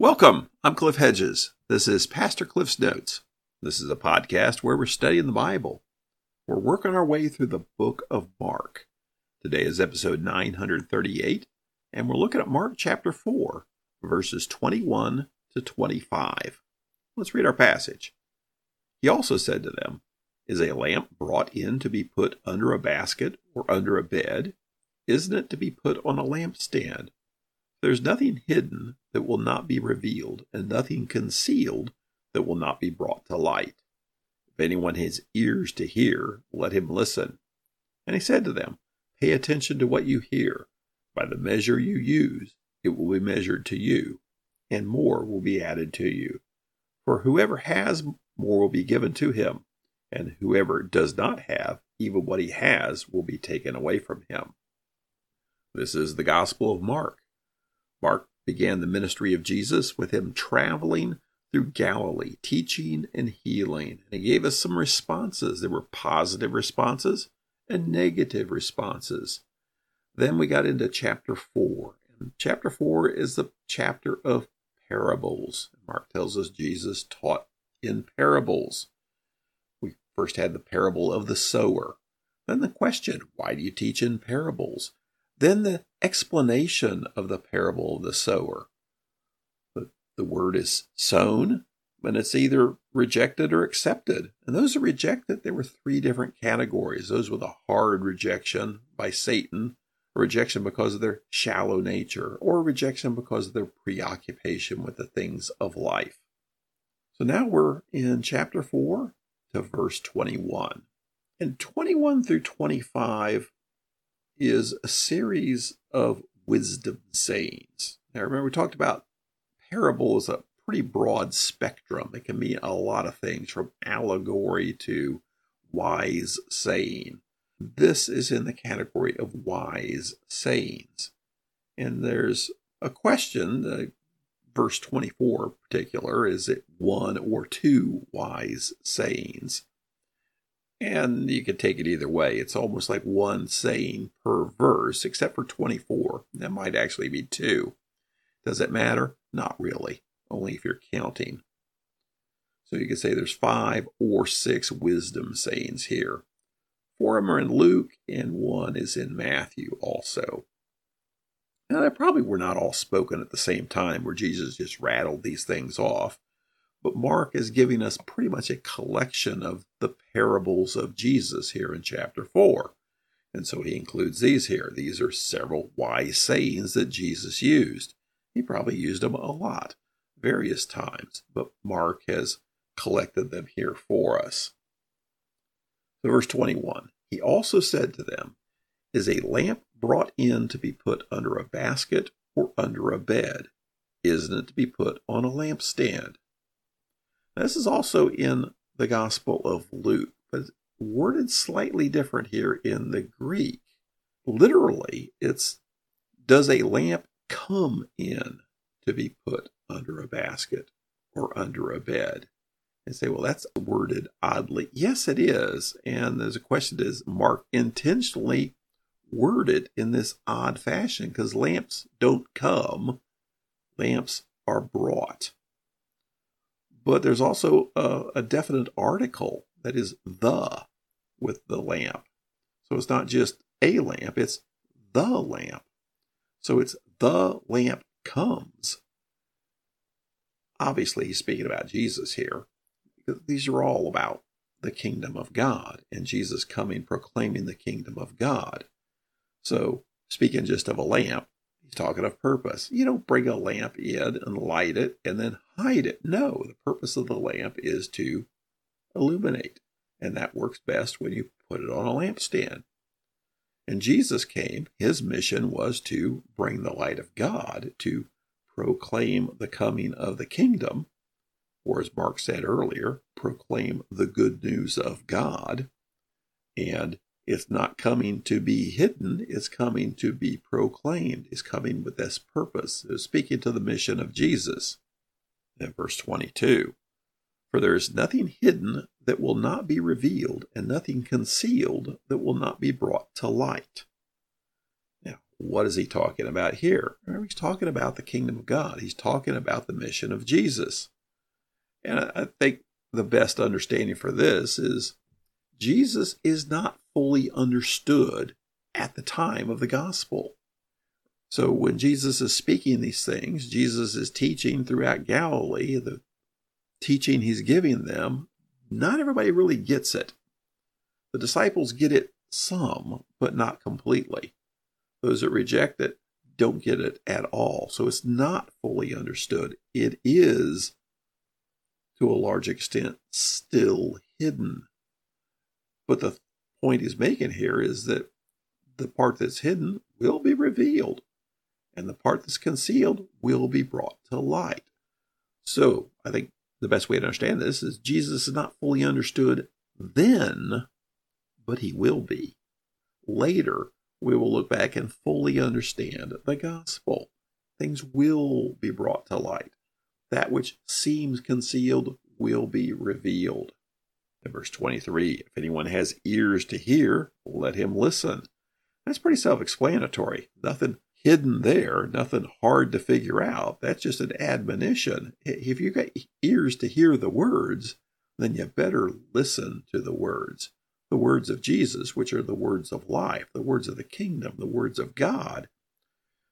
Welcome. I'm Cliff Hedges. This is Pastor Cliff's Notes. This is a podcast where we're studying the Bible. We're working our way through the book of Mark. Today is episode 938, and we're looking at Mark chapter 4, verses 21 to 25. Let's read our passage. He also said to them, Is a lamp brought in to be put under a basket or under a bed? Isn't it to be put on a lampstand? There's nothing hidden that will not be revealed, and nothing concealed that will not be brought to light. If anyone has ears to hear, let him listen. And he said to them, Pay attention to what you hear. By the measure you use, it will be measured to you, and more will be added to you. For whoever has, more will be given to him, and whoever does not have, even what he has will be taken away from him. This is the Gospel of Mark. Mark began the ministry of Jesus with him traveling through Galilee, teaching and healing. And he gave us some responses. There were positive responses and negative responses. Then we got into chapter 4. And chapter 4 is the chapter of parables. Mark tells us Jesus taught in parables. We first had the parable of the sower. Then the question, why do you teach in parables? Then the explanation of the parable of the sower. The, the word is sown, and it's either rejected or accepted. And those are rejected, there were three different categories. Those with a hard rejection by Satan, a rejection because of their shallow nature, or rejection because of their preoccupation with the things of life. So now we're in chapter 4 to verse 21. And 21 through 25 is a series of wisdom sayings. Now, remember, we talked about parable is a pretty broad spectrum. It can mean a lot of things from allegory to wise saying. This is in the category of wise sayings. And there's a question, uh, verse 24 in particular, is it one or two wise sayings? And you could take it either way. It's almost like one saying per verse, except for 24. That might actually be two. Does it matter? Not really, only if you're counting. So you could say there's five or six wisdom sayings here. Four of them are in Luke, and one is in Matthew also. Now, they probably were not all spoken at the same time, where Jesus just rattled these things off. But Mark is giving us pretty much a collection of the parables of Jesus here in chapter 4. And so he includes these here. These are several wise sayings that Jesus used. He probably used them a lot, various times, but Mark has collected them here for us. So, verse 21 He also said to them, Is a lamp brought in to be put under a basket or under a bed? Isn't it to be put on a lampstand? This is also in the Gospel of Luke, but worded slightly different here in the Greek. Literally, it's does a lamp come in to be put under a basket or under a bed? And say, well, that's worded oddly. Yes, it is. And there's a question is Mark intentionally worded in this odd fashion? Because lamps don't come, lamps are brought but there's also a, a definite article that is the with the lamp. So it's not just a lamp, it's the lamp. So it's the lamp comes. Obviously, he's speaking about Jesus here. These are all about the kingdom of God and Jesus coming proclaiming the kingdom of God. So, speaking just of a lamp, He's talking of purpose. You don't bring a lamp in and light it and then hide it. No, the purpose of the lamp is to illuminate. And that works best when you put it on a lampstand. And Jesus came, his mission was to bring the light of God, to proclaim the coming of the kingdom, or as Mark said earlier, proclaim the good news of God. And it's not coming to be hidden, it's coming to be proclaimed. It's coming with this purpose. It's speaking to the mission of Jesus. In verse 22 For there is nothing hidden that will not be revealed, and nothing concealed that will not be brought to light. Now, what is he talking about here? Remember, he's talking about the kingdom of God. He's talking about the mission of Jesus. And I think the best understanding for this is Jesus is not fully understood at the time of the gospel. So when Jesus is speaking these things, Jesus is teaching throughout Galilee, the teaching he's giving them, not everybody really gets it. The disciples get it some, but not completely. Those that reject it don't get it at all. So it's not fully understood. It is, to a large extent, still hidden. But the point he's making here is that the part that's hidden will be revealed, and the part that's concealed will be brought to light. So I think the best way to understand this is Jesus is not fully understood then, but he will be. Later, we will look back and fully understand the gospel. Things will be brought to light. That which seems concealed will be revealed. In verse 23, if anyone has ears to hear, let him listen. That's pretty self explanatory. Nothing hidden there, nothing hard to figure out. That's just an admonition. If you got ears to hear the words, then you better listen to the words. The words of Jesus, which are the words of life, the words of the kingdom, the words of God.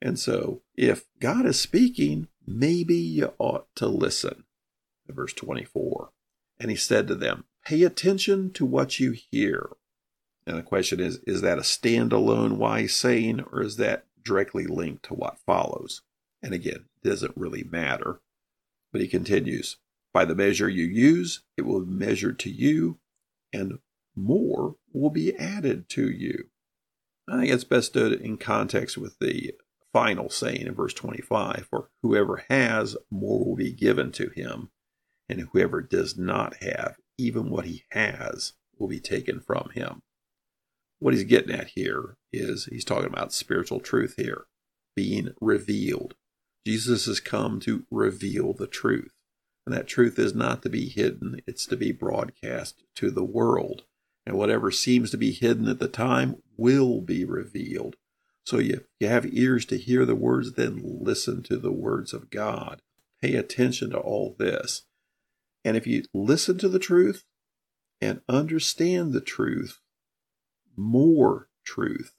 And so, if God is speaking, maybe you ought to listen. Verse 24. And he said to them, Pay attention to what you hear. And the question is is that a standalone wise saying, or is that directly linked to what follows? And again, it doesn't really matter. But he continues By the measure you use, it will be measured to you, and more will be added to you. I think it's best stood in context with the final saying in verse 25 For whoever has, more will be given to him, and whoever does not have, even what he has, will be taken from him what he's getting at here is he's talking about spiritual truth here being revealed. Jesus has come to reveal the truth. And that truth is not to be hidden, it's to be broadcast to the world. And whatever seems to be hidden at the time will be revealed. So you, you have ears to hear the words, then listen to the words of God. Pay attention to all this. And if you listen to the truth and understand the truth, more truth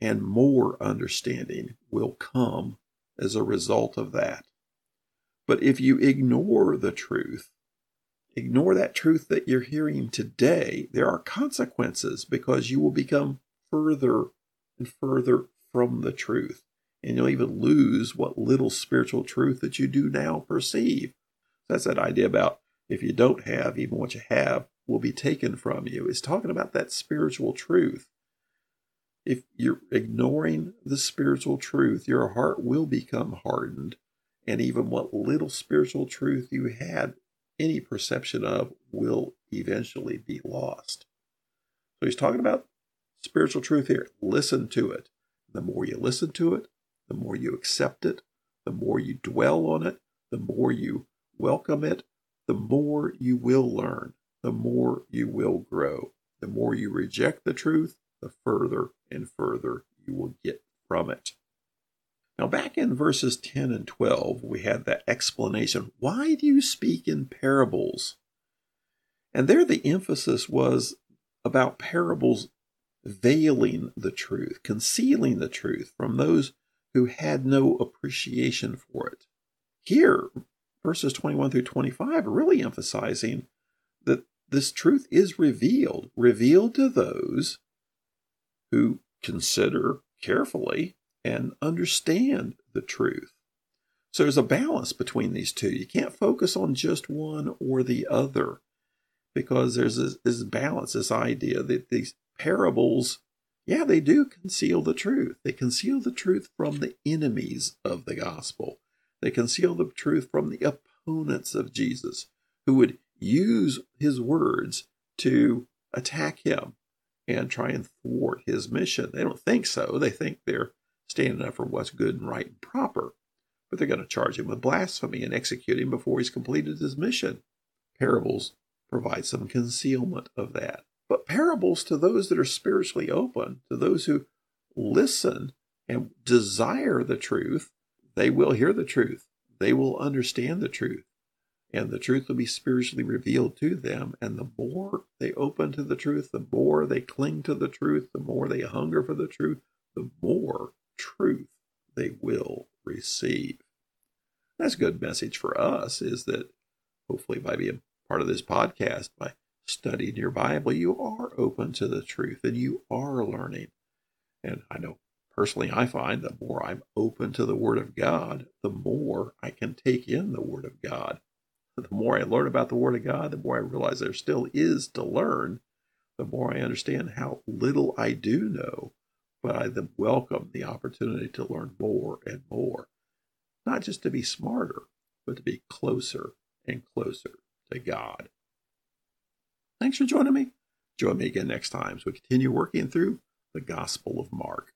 and more understanding will come as a result of that. But if you ignore the truth, ignore that truth that you're hearing today, there are consequences because you will become further and further from the truth. And you'll even lose what little spiritual truth that you do now perceive. That's that idea about if you don't have, even what you have will be taken from you. It's talking about that spiritual truth. If you're ignoring the spiritual truth, your heart will become hardened. And even what little spiritual truth you had any perception of will eventually be lost. So he's talking about spiritual truth here. Listen to it. The more you listen to it, the more you accept it, the more you dwell on it, the more you welcome it, the more you will learn the more you will grow. The more you reject the truth, the further and further you will get from it. Now, back in verses 10 and 12, we had that explanation why do you speak in parables? And there the emphasis was about parables veiling the truth, concealing the truth from those who had no appreciation for it. Here, verses 21 through 25 are really emphasizing that this truth is revealed, revealed to those who consider carefully and understand the truth. So there's a balance between these two. You can't focus on just one or the other because there's this, this balance, this idea that these parables, yeah, they do conceal the truth. They conceal the truth from the enemies of the gospel. They conceal the truth from the opponents of Jesus who would use his words to attack him and try and thwart his mission. They don't think so. They think they're standing up for what's good and right and proper. But they're going to charge him with blasphemy and execute him before he's completed his mission. Parables provide some concealment of that. But parables to those that are spiritually open, to those who listen, and desire the truth, they will hear the truth. They will understand the truth. And the truth will be spiritually revealed to them. And the more they open to the truth, the more they cling to the truth, the more they hunger for the truth, the more truth they will receive. That's a good message for us is that hopefully by being part of this podcast, by studying your Bible, you are open to the truth and you are learning. And I know personally, I find the more I'm open to the Word of God, the more I can take in the Word of God. The more I learn about the Word of God, the more I realize there still is to learn, the more I understand how little I do know. But I welcome the opportunity to learn more and more. Not just to be smarter, but to be closer and closer to God. Thanks for joining me. Join me again next time as we continue working through the Gospel of Mark.